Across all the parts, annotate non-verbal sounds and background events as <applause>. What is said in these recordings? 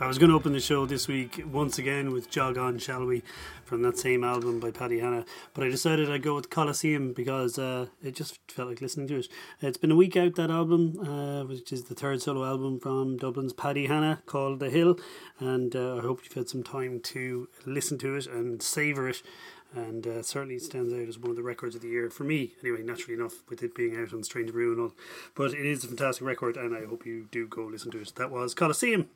I was going to open the show this week once again with Jog On, Shall We, from that same album by Paddy Hanna, but I decided I'd go with Colosseum because uh, it just felt like listening to it. It's been a week out, that album, uh, which is the third solo album from Dublin's Paddy Hanna called The Hill, and uh, I hope you've had some time to listen to it and savour it and uh, certainly stands out as one of the records of the year for me. Anyway, naturally enough, with it being out on Strange Brew and all, but it is a fantastic record, and I hope you do go listen to it. That was Colosseum.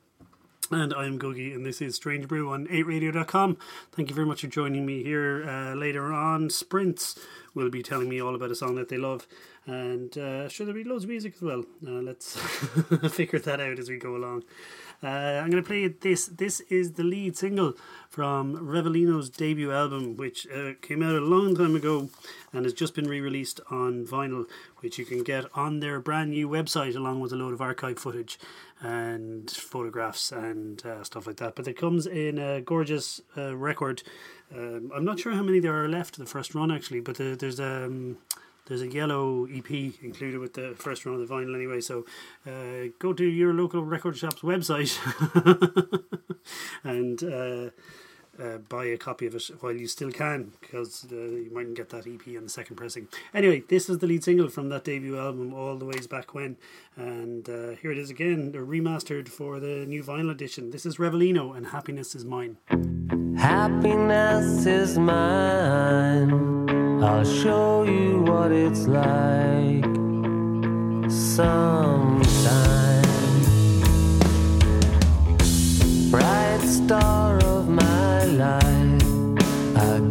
And I'm Gugai, and this is Strange Brew on 8radio.com. Thank you very much for joining me here uh, later on. Sprints will be telling me all about a song that they love, and uh, sure, there'll be loads of music as well. Uh, let's <laughs> figure that out as we go along. Uh, I'm going to play this. This is the lead single from Revelino's debut album, which uh, came out a long time ago and has just been re released on vinyl, which you can get on their brand new website along with a load of archive footage and photographs and uh, stuff like that. But it comes in a gorgeous uh, record Um, I'm not sure how many there are left the first run actually, but uh, there's um, there's a yellow EP included with the first run of the vinyl anyway. So uh, go to your local record shop's website <laughs> and uh, uh, buy a copy of it while you still can, because uh, you mightn't get that EP on the second pressing. Anyway, this is the lead single from that debut album, All the Ways Back When, and uh, here it is again, remastered for the new vinyl edition. This is Revelino and Happiness is Mine. Happiness is mine. I'll show you what it's like sometime. Bright star of my life, I'll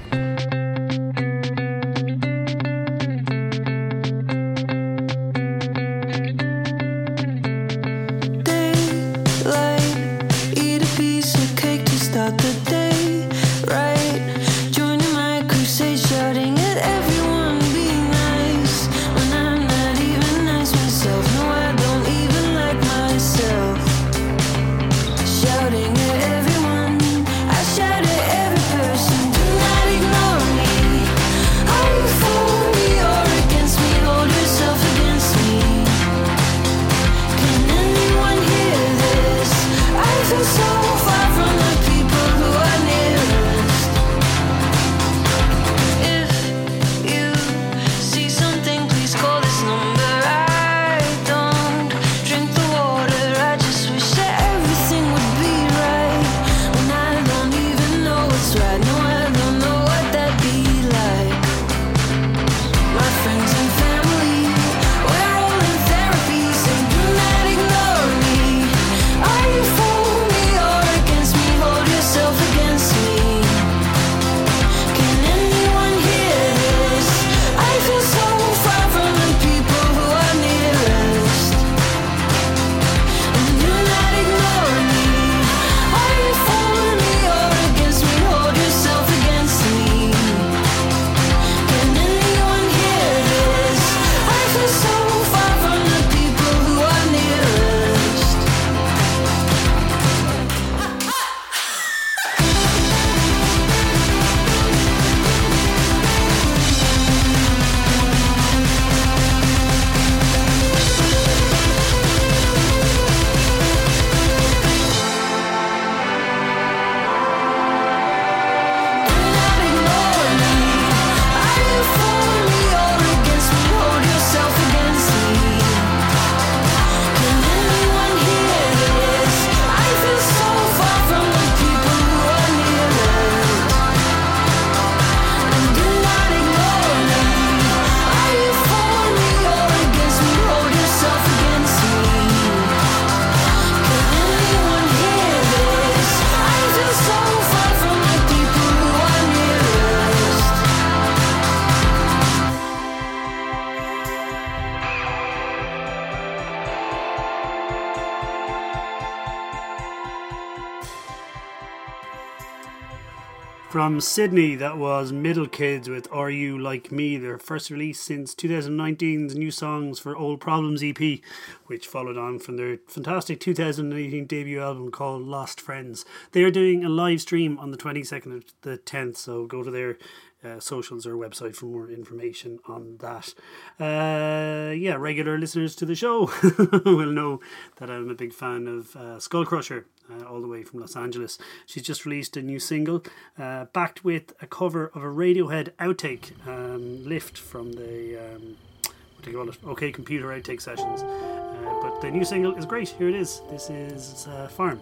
Sydney, that was Middle Kids with Are You Like Me, their first release since 2019's New Songs for Old Problems EP, which followed on from their fantastic 2018 debut album called Lost Friends. They are doing a live stream on the 22nd of the 10th, so go to their uh, socials or website for more information on that. Uh, yeah, regular listeners to the show <laughs> will know that I'm a big fan of uh, Skullcrusher, uh, all the way from Los Angeles. She's just released a new single, uh, backed with a cover of a Radiohead outtake, um, lift from the. Um, what do you call it? OK Computer outtake sessions. Uh, but the new single is great. Here it is. This is Farm.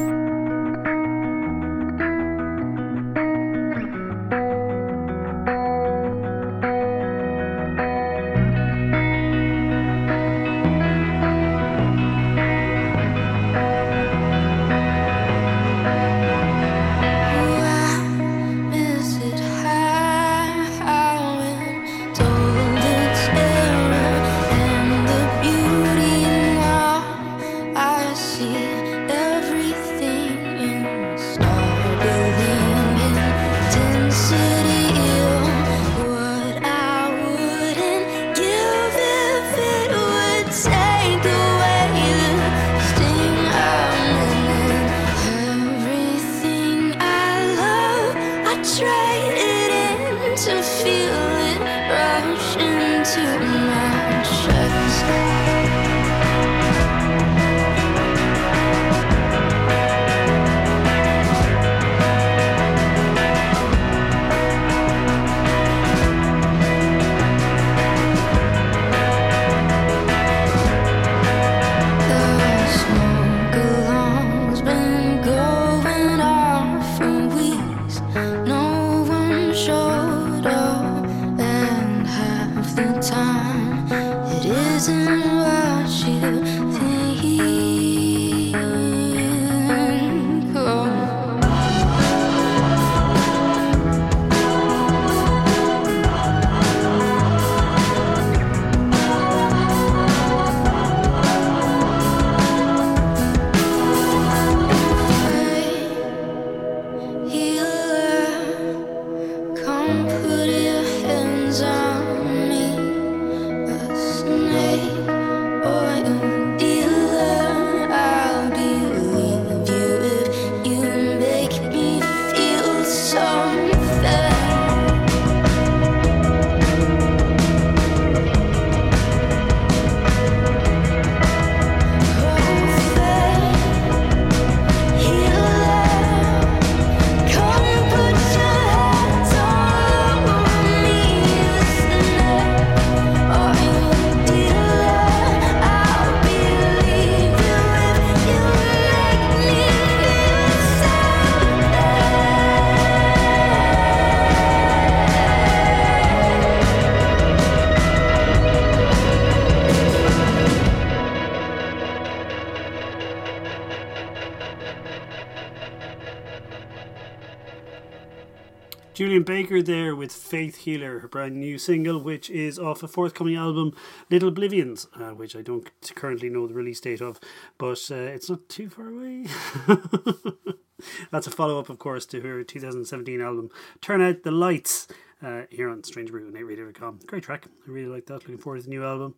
Julien Baker there with Faith Healer, her brand new single, which is off a forthcoming album, Little Oblivions, uh, which I don't currently know the release date of, but uh, it's not too far away. <laughs> That's a follow up, of course, to her 2017 album, Turn Out the Lights, uh, here on Strange Brew and 8radio.com. Great track. I really like that. Looking forward to the new album.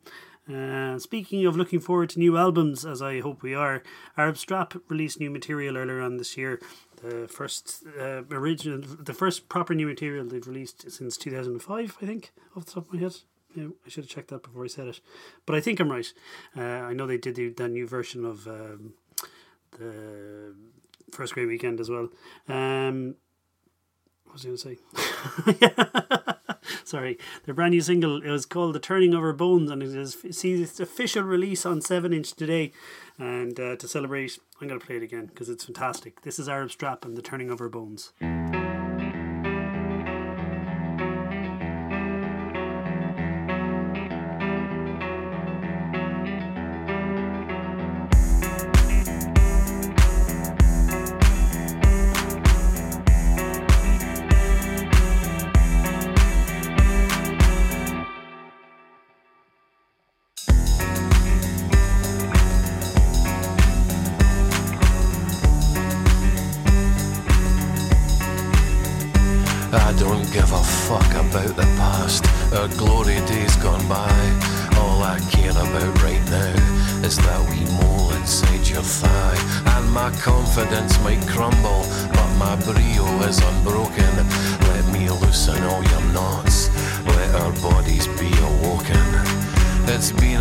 Uh, speaking of looking forward to new albums, as I hope we are, Arab Strap released new material earlier on this year. The first uh, original, the first proper new material they've released since 2005, I think, off the top of my head. Yeah, I should have checked that before I said it, but I think I'm right. Uh, I know they did the, that new version of um, the first great weekend as well. Um, what was I going to say? <laughs> Sorry, their brand new single. It was called "The Turning of Our Bones," and it is see its official release on seven inch today. And uh, to celebrate, I'm going to play it again because it's fantastic. This is Arab Strap and "The Turning of Our Bones."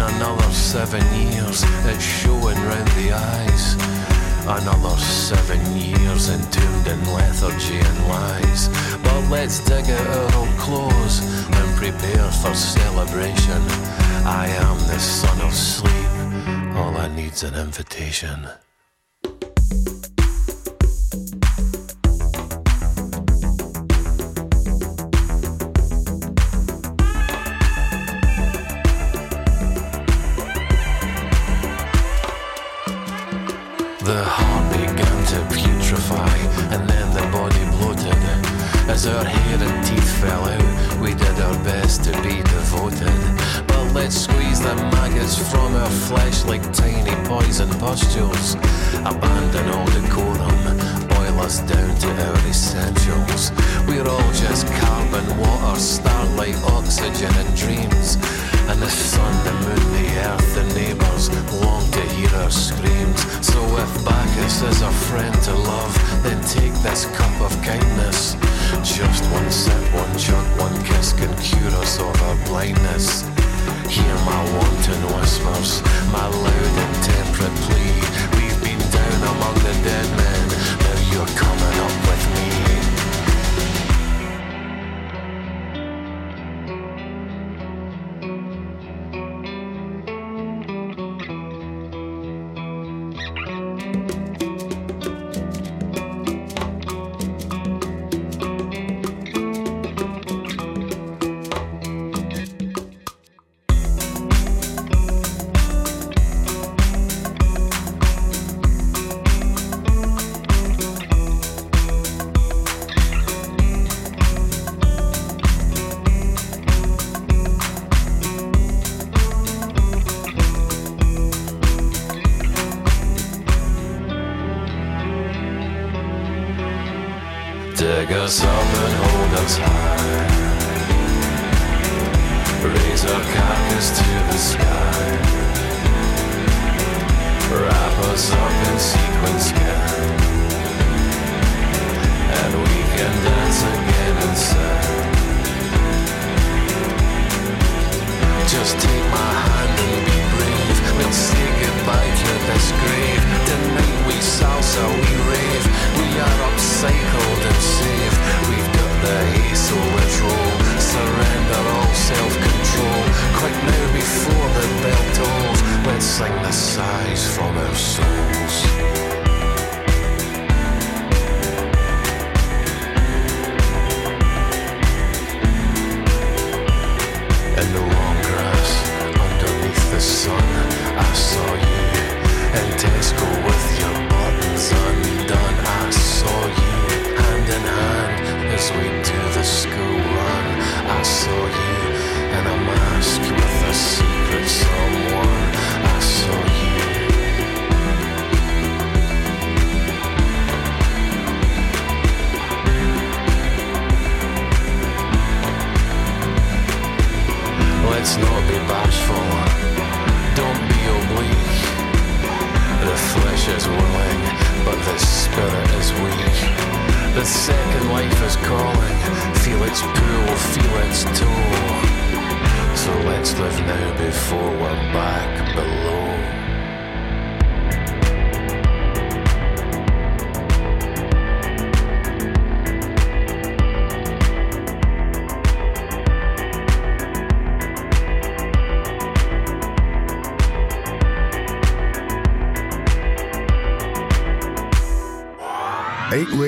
Another seven years, it's showing round the eyes. Another seven years entombed in lethargy and lies. But let's dig out our old clothes and prepare for celebration. I am the son of sleep. All I needs an invitation. As our hair and teeth fell out, we did our best to be devoted. But let's squeeze the maggots from our flesh like tiny poison pustules. Abandon all decorum, us down to our essentials. We're all just carbon, water, starlight, oxygen, and dreams. And the sun, the moon, the earth, the neighbours long to hear our screams. So if Bacchus is a friend to love, then take this cup of kindness. Just one sip, one chug, one kiss can cure us of our blindness. Hear my wanton whispers, my loud and temperate plea. We've been down among the dead men, you're coming up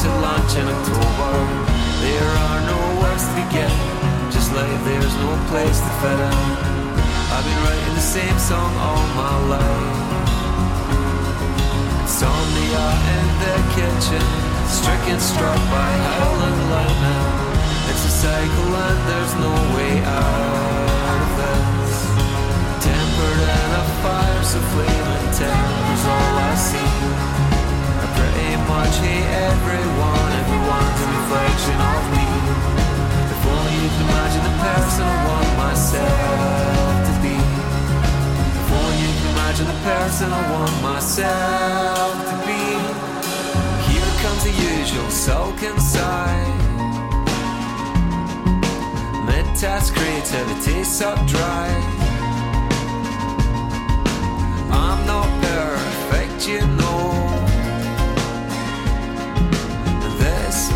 to lunch in October. There are no words to get, just like there's no place to fit in. I've been writing the same song all my life. Insomnia in the kitchen, stricken, struck by howling lightning. It's a cycle and there's no way out of this. Tempered in a fire so flaming, temper's all I see. Pretty much hate everyone, everyone's a reflection of me. If only you could imagine the person I want myself to be. If only you could imagine the person I want myself to be. Here comes the usual sulk inside. Mid-test creativity sucked dry. I'm not perfect, you know.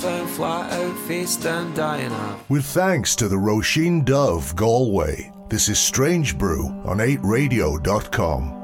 firm, fly out, face down, dying up. With thanks to the Róisín Dubh, Galway, this is Strange Brew on 8radio.com.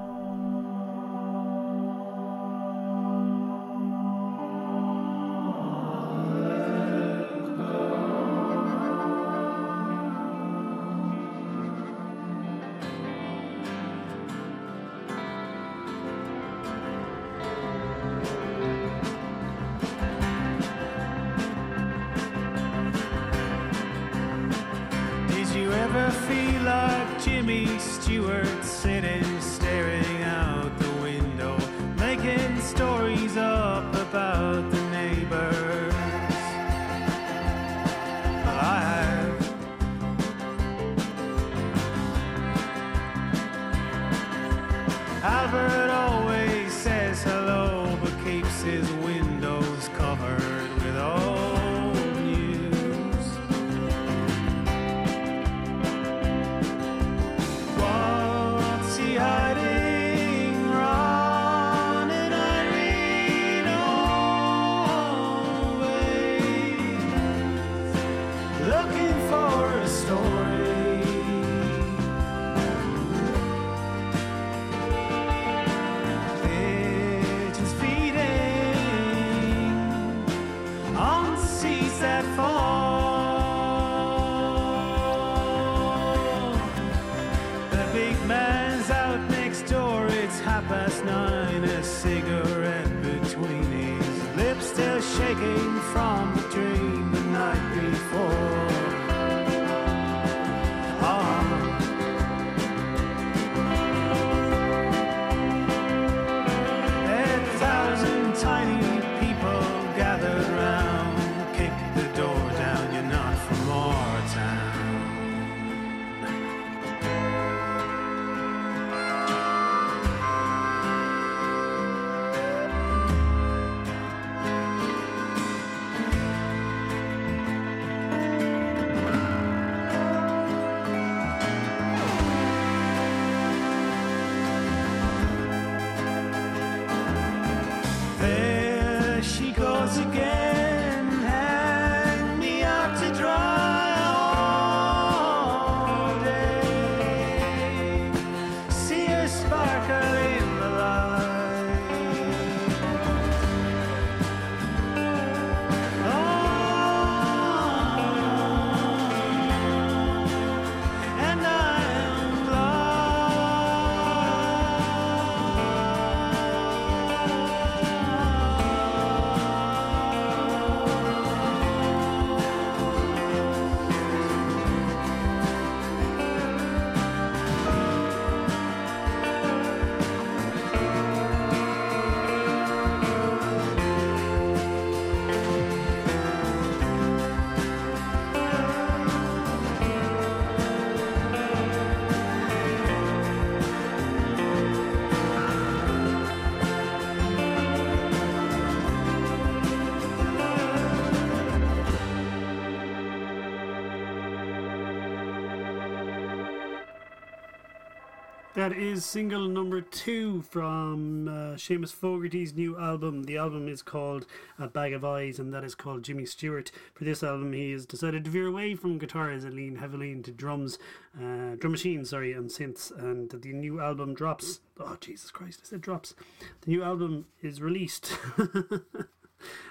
is single number two from uh, Seamus Fogarty's new album. The album is called A Bag of Eyes, and that is called Jimmy Stewart. For this album, he has decided to veer away from guitars and lean heavily into drums, uh, drum machines, sorry, and synths. And the new album drops. Oh, Jesus Christ, I said drops. The new album is released. <laughs>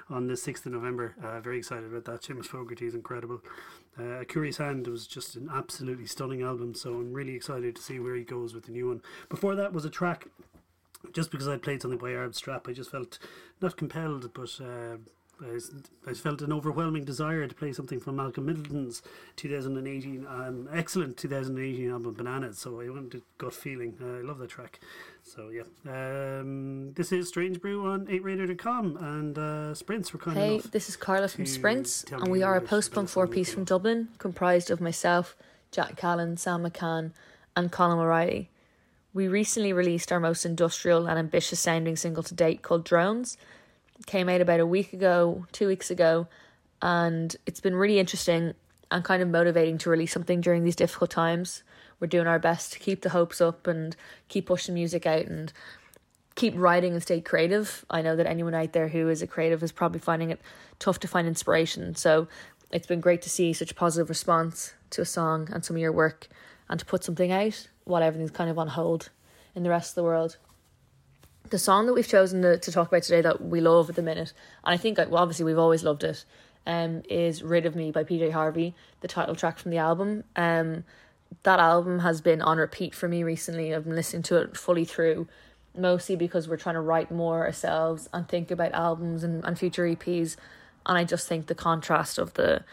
on the 6th of November. Uh, very excited about that. Seamus Fogarty is incredible. Uh, Curious Hand was just an absolutely stunning album, so I'm really excited to see where he goes with the new one. Before that was a track, just because I played something by Arab Strap, I just felt not compelled, but. Uh, I, I felt an overwhelming desire to play something from Malcolm Middleton's 2018, um, excellent 2018 album Bananas. So I went to gut feeling. Uh, I love that track. So yeah, um, this is Strange Brew on 8radio.com and uh, Sprints were kind Hey, this is Carla from Sprints, and we are a post-punk four-piece from. Dublin, comprised of myself, Jack Callan, Sam McCann, and Colm O'Reilly. We recently released our most industrial and ambitious sounding single to date called Drones. Came out about a week ago, two weeks ago, and it's been really interesting and kind of motivating to release something during these difficult times. We're doing our best to keep the hopes up and keep pushing music out and keep writing and stay creative. I know that anyone out there who is a creative is probably finding it tough to find inspiration. So it's been great to see such a positive response to a song and some of your work and to put something out while everything's kind of on hold in the rest of the world. The song that we've chosen to, to talk about today that we love at the minute, and I think well, obviously we've always loved it, um, is Rid of Me by PJ Harvey, the title track from the album. Um, that album has been on repeat for me recently. I've been listening to it fully through, mostly because we're trying to write more ourselves and think about albums and, and future EPs. And I just think the contrast of the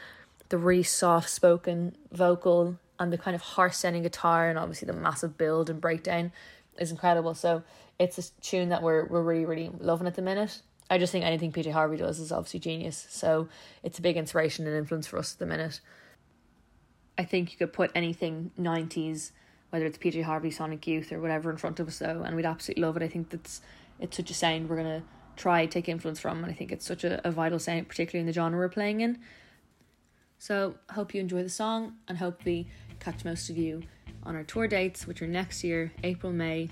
the really soft spoken vocal and the kind of harsh sounding guitar and obviously the massive build and breakdown is incredible. So it's a tune that we're we're really, really loving at the minute. I just think anything PJ Harvey does is obviously genius. So it's a big inspiration and influence for us at the minute. I think you could put anything 90s, whether it's PJ Harvey, Sonic Youth, or whatever in front of us, though, and we'd absolutely love it. I think that's it's such a sound we're to try take influence from, and I think it's such a, a vital sound, particularly in the genre we're playing in. So, hope you enjoy the song, and hopefully catch most of you on our tour dates, which are next year, April, May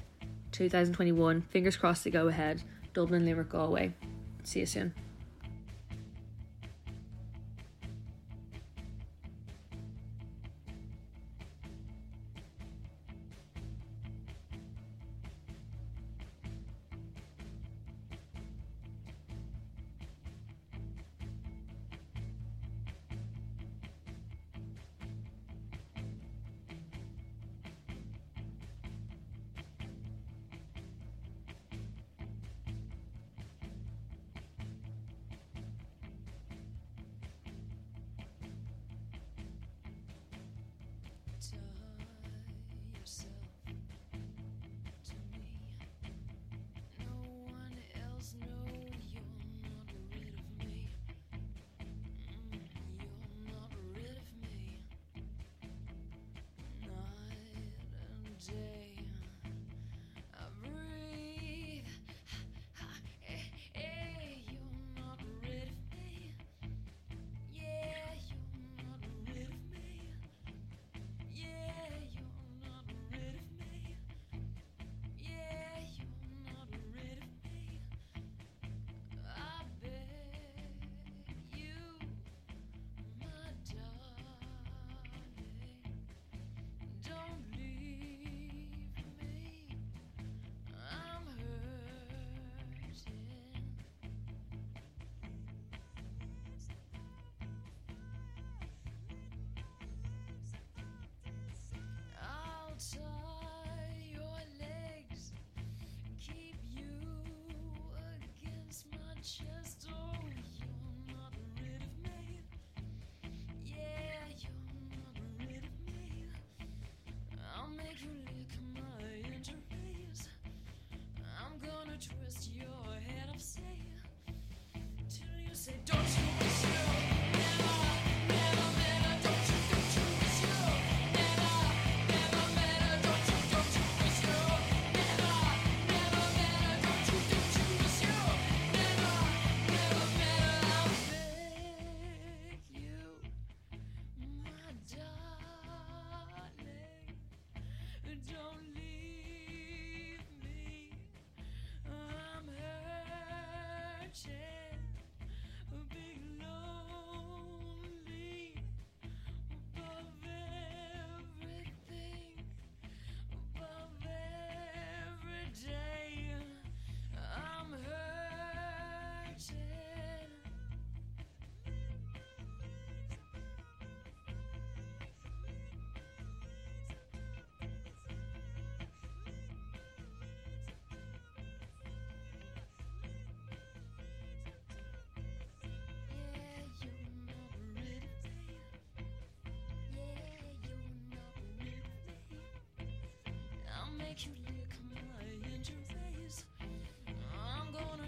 2021. Fingers crossed to go ahead. Dublin, Limerick, Galway. See you soon. said,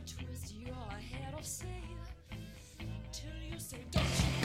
twist your head off sail till you say, Don't you?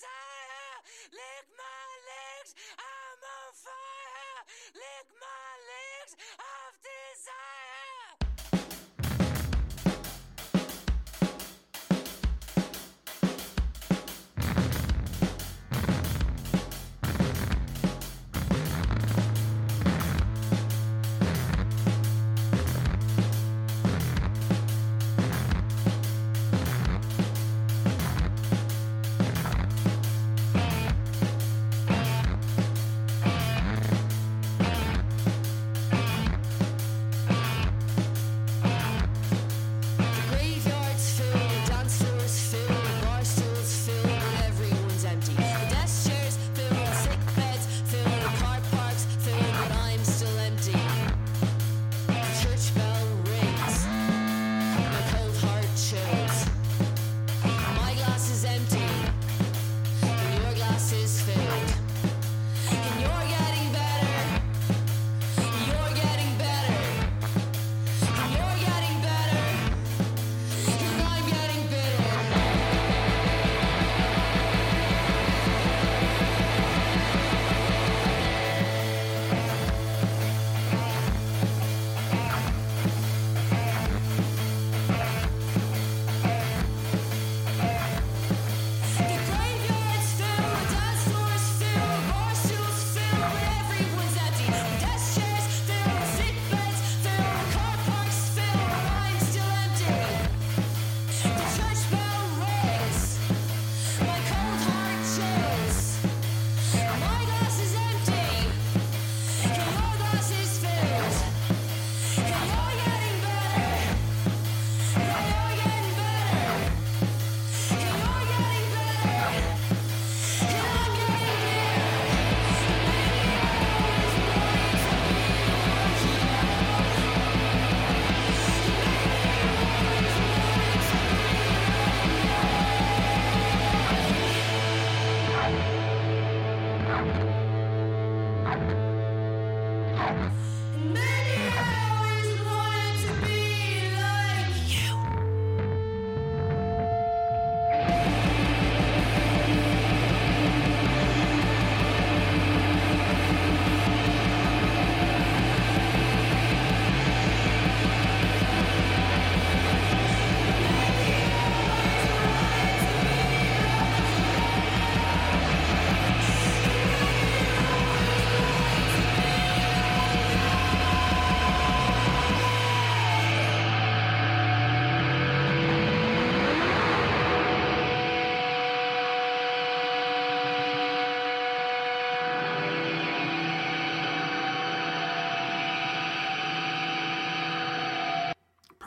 desire. Lick my legs, I'm on fire. Lick my legs I've desire.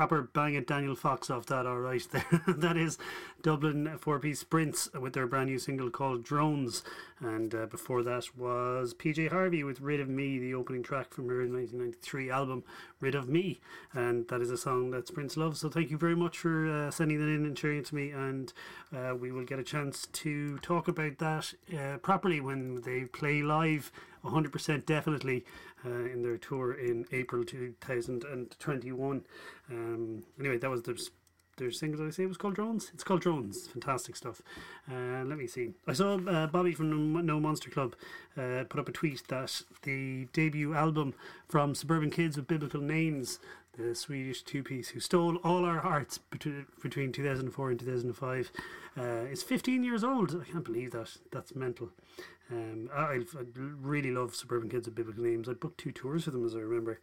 Proper bang at Daniel Fox off that, all right. There, <laughs> that is Dublin four piece sprints with their brand new single called Drones, and uh, before that was PJ Harvey with Rid of Me, the opening track from her 1993 album Rid of Me, and that is a song that Sprints love. So thank you very much for uh, sending that in and sharing it to me, and uh, we will get a chance to talk about that uh, properly when they play live 100% definitely uh, in their tour in April 2021. Um, anyway, that was their, their things did I say it was called Drones? It's called Drones. Fantastic stuff. Uh, let me see. I saw uh, Bobby from No Monster Club uh, put up a tweet that the debut album from Suburban Kids with Biblical Names the Swedish two piece who stole all our hearts between, between 2004 and 2005 uh, is 15 years old. I can't believe that. That's mental. Um, I, I really love Suburban Kids with Biblical Names. I booked two tours for them, as I remember,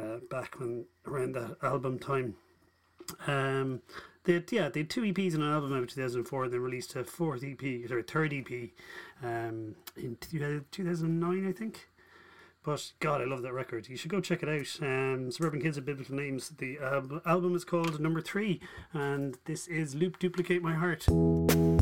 uh, back when around that album time. Um, they had, yeah, they had two EPs and an album in 2004, and they released a fourth EP, sorry, third EP um, in 2009, I think. But God, I love that record. You should go check it out. Um, Suburban Kids of Biblical Names. The uh, album is called Number Three, and this is Loop Duplicate My Heart.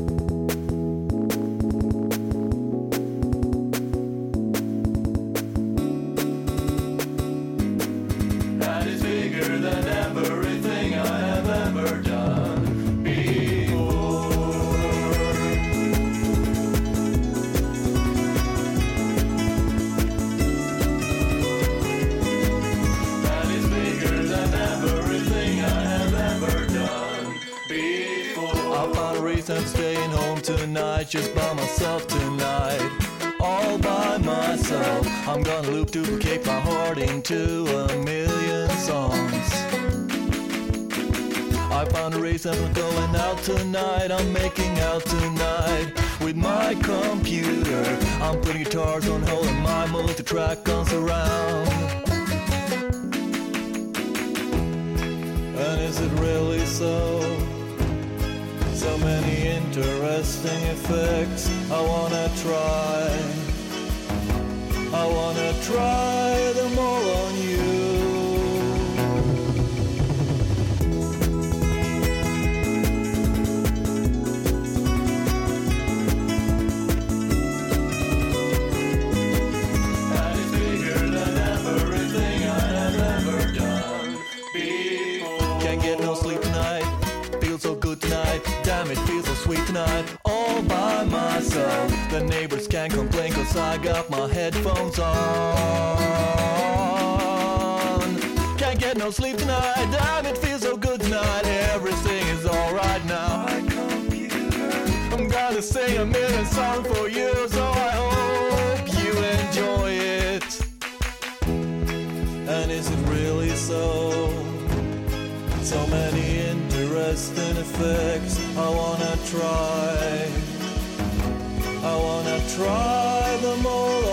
For going out tonight. I'm making out tonight with my computer. I'm putting guitars on hold and my multi-track on surround. And is it really so? So many interesting effects. I wanna try. I wanna try can't complain cause I got my headphones on. Can't get no sleep tonight. Damn, it feels so good tonight. Everything is alright now. I'm gonna sing a million songs for you, so I hope you enjoy it. And is it really so? So many interesting effects. I wanna try. I wanna try them all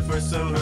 The first, so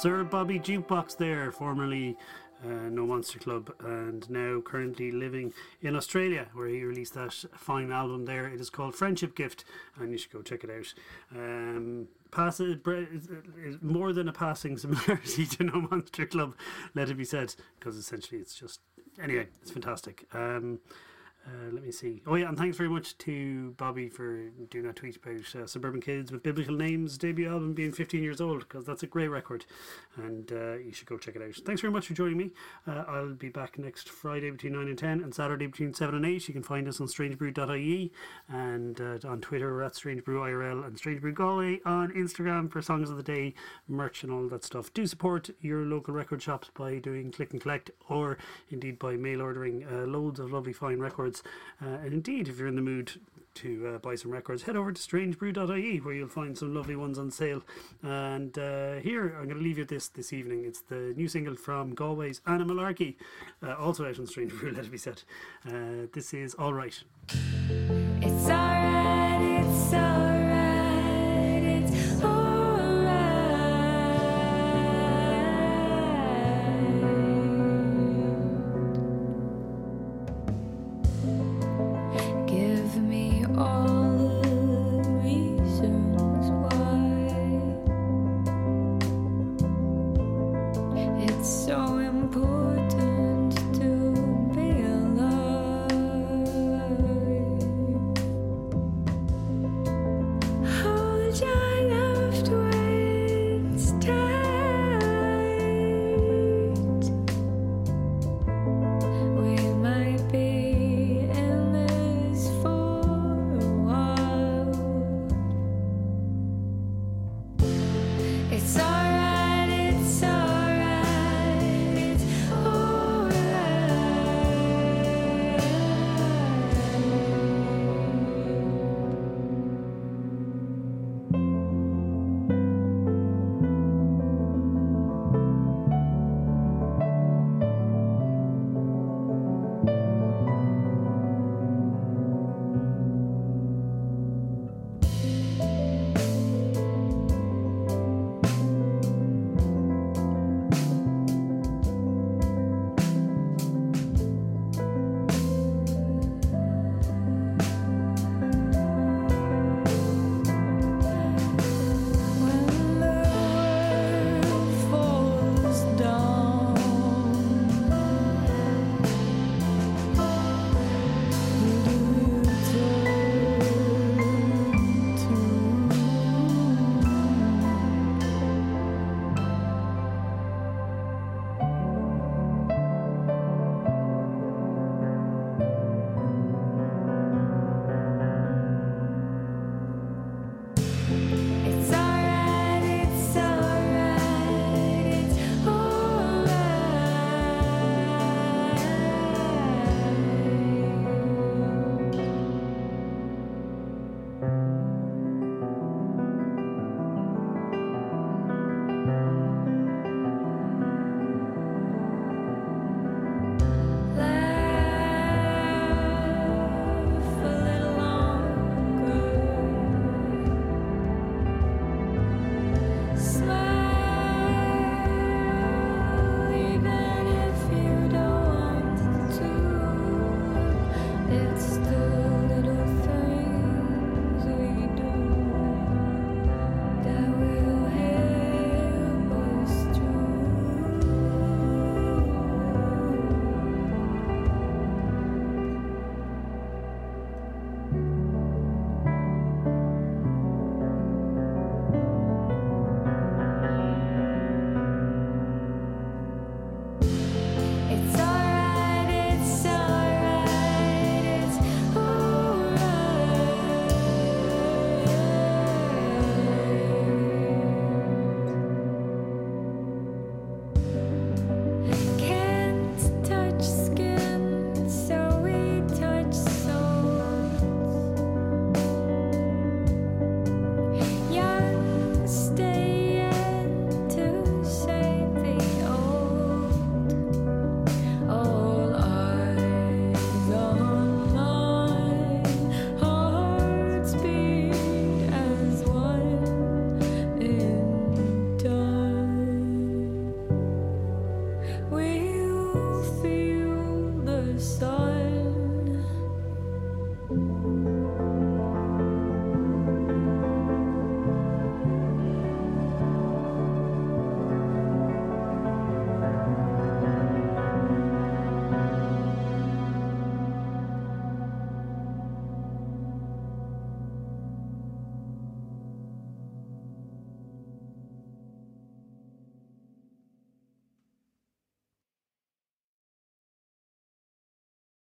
Sir Bobby Jukebox there, formerly uh, No Monster Club, and now currently living in Australia, where he released that fine album there. It is called Friendship Gift, and you should go check it out. Um, pass is- is more than a passing <laughs> similarity to No Monster Club, let it be said, because essentially it's just anyway, it's fantastic. Um, uh, let me see. Oh yeah, and thanks very much to Bobby for doing that tweet about uh, Suburban Kids with Biblical Names debut album being 15 years old because that's a great record, and uh, you should go check it out. Thanks very much for joining me. Uh, I'll be back next Friday between 9 and 10 and Saturday between 7 and 8. You can find us on strangebrew.ie and uh, on Twitter we're at strangebrewirl and strangebrew Galway on Instagram for songs of the day, merch and all that stuff. Do support your local record shops by doing click and collect or indeed by mail ordering uh, loads of lovely fine records. Uh, and indeed, if you're in the mood to uh, buy some records, head over to strangebrew.ie where you'll find some lovely ones on sale. And uh, here, I'm going to leave you this this evening. It's the new single from Galway's Anna Malarkey, uh, also out on Strange Brew, <laughs> let it be said. Uh, this is All Right. It's alright, it's alright.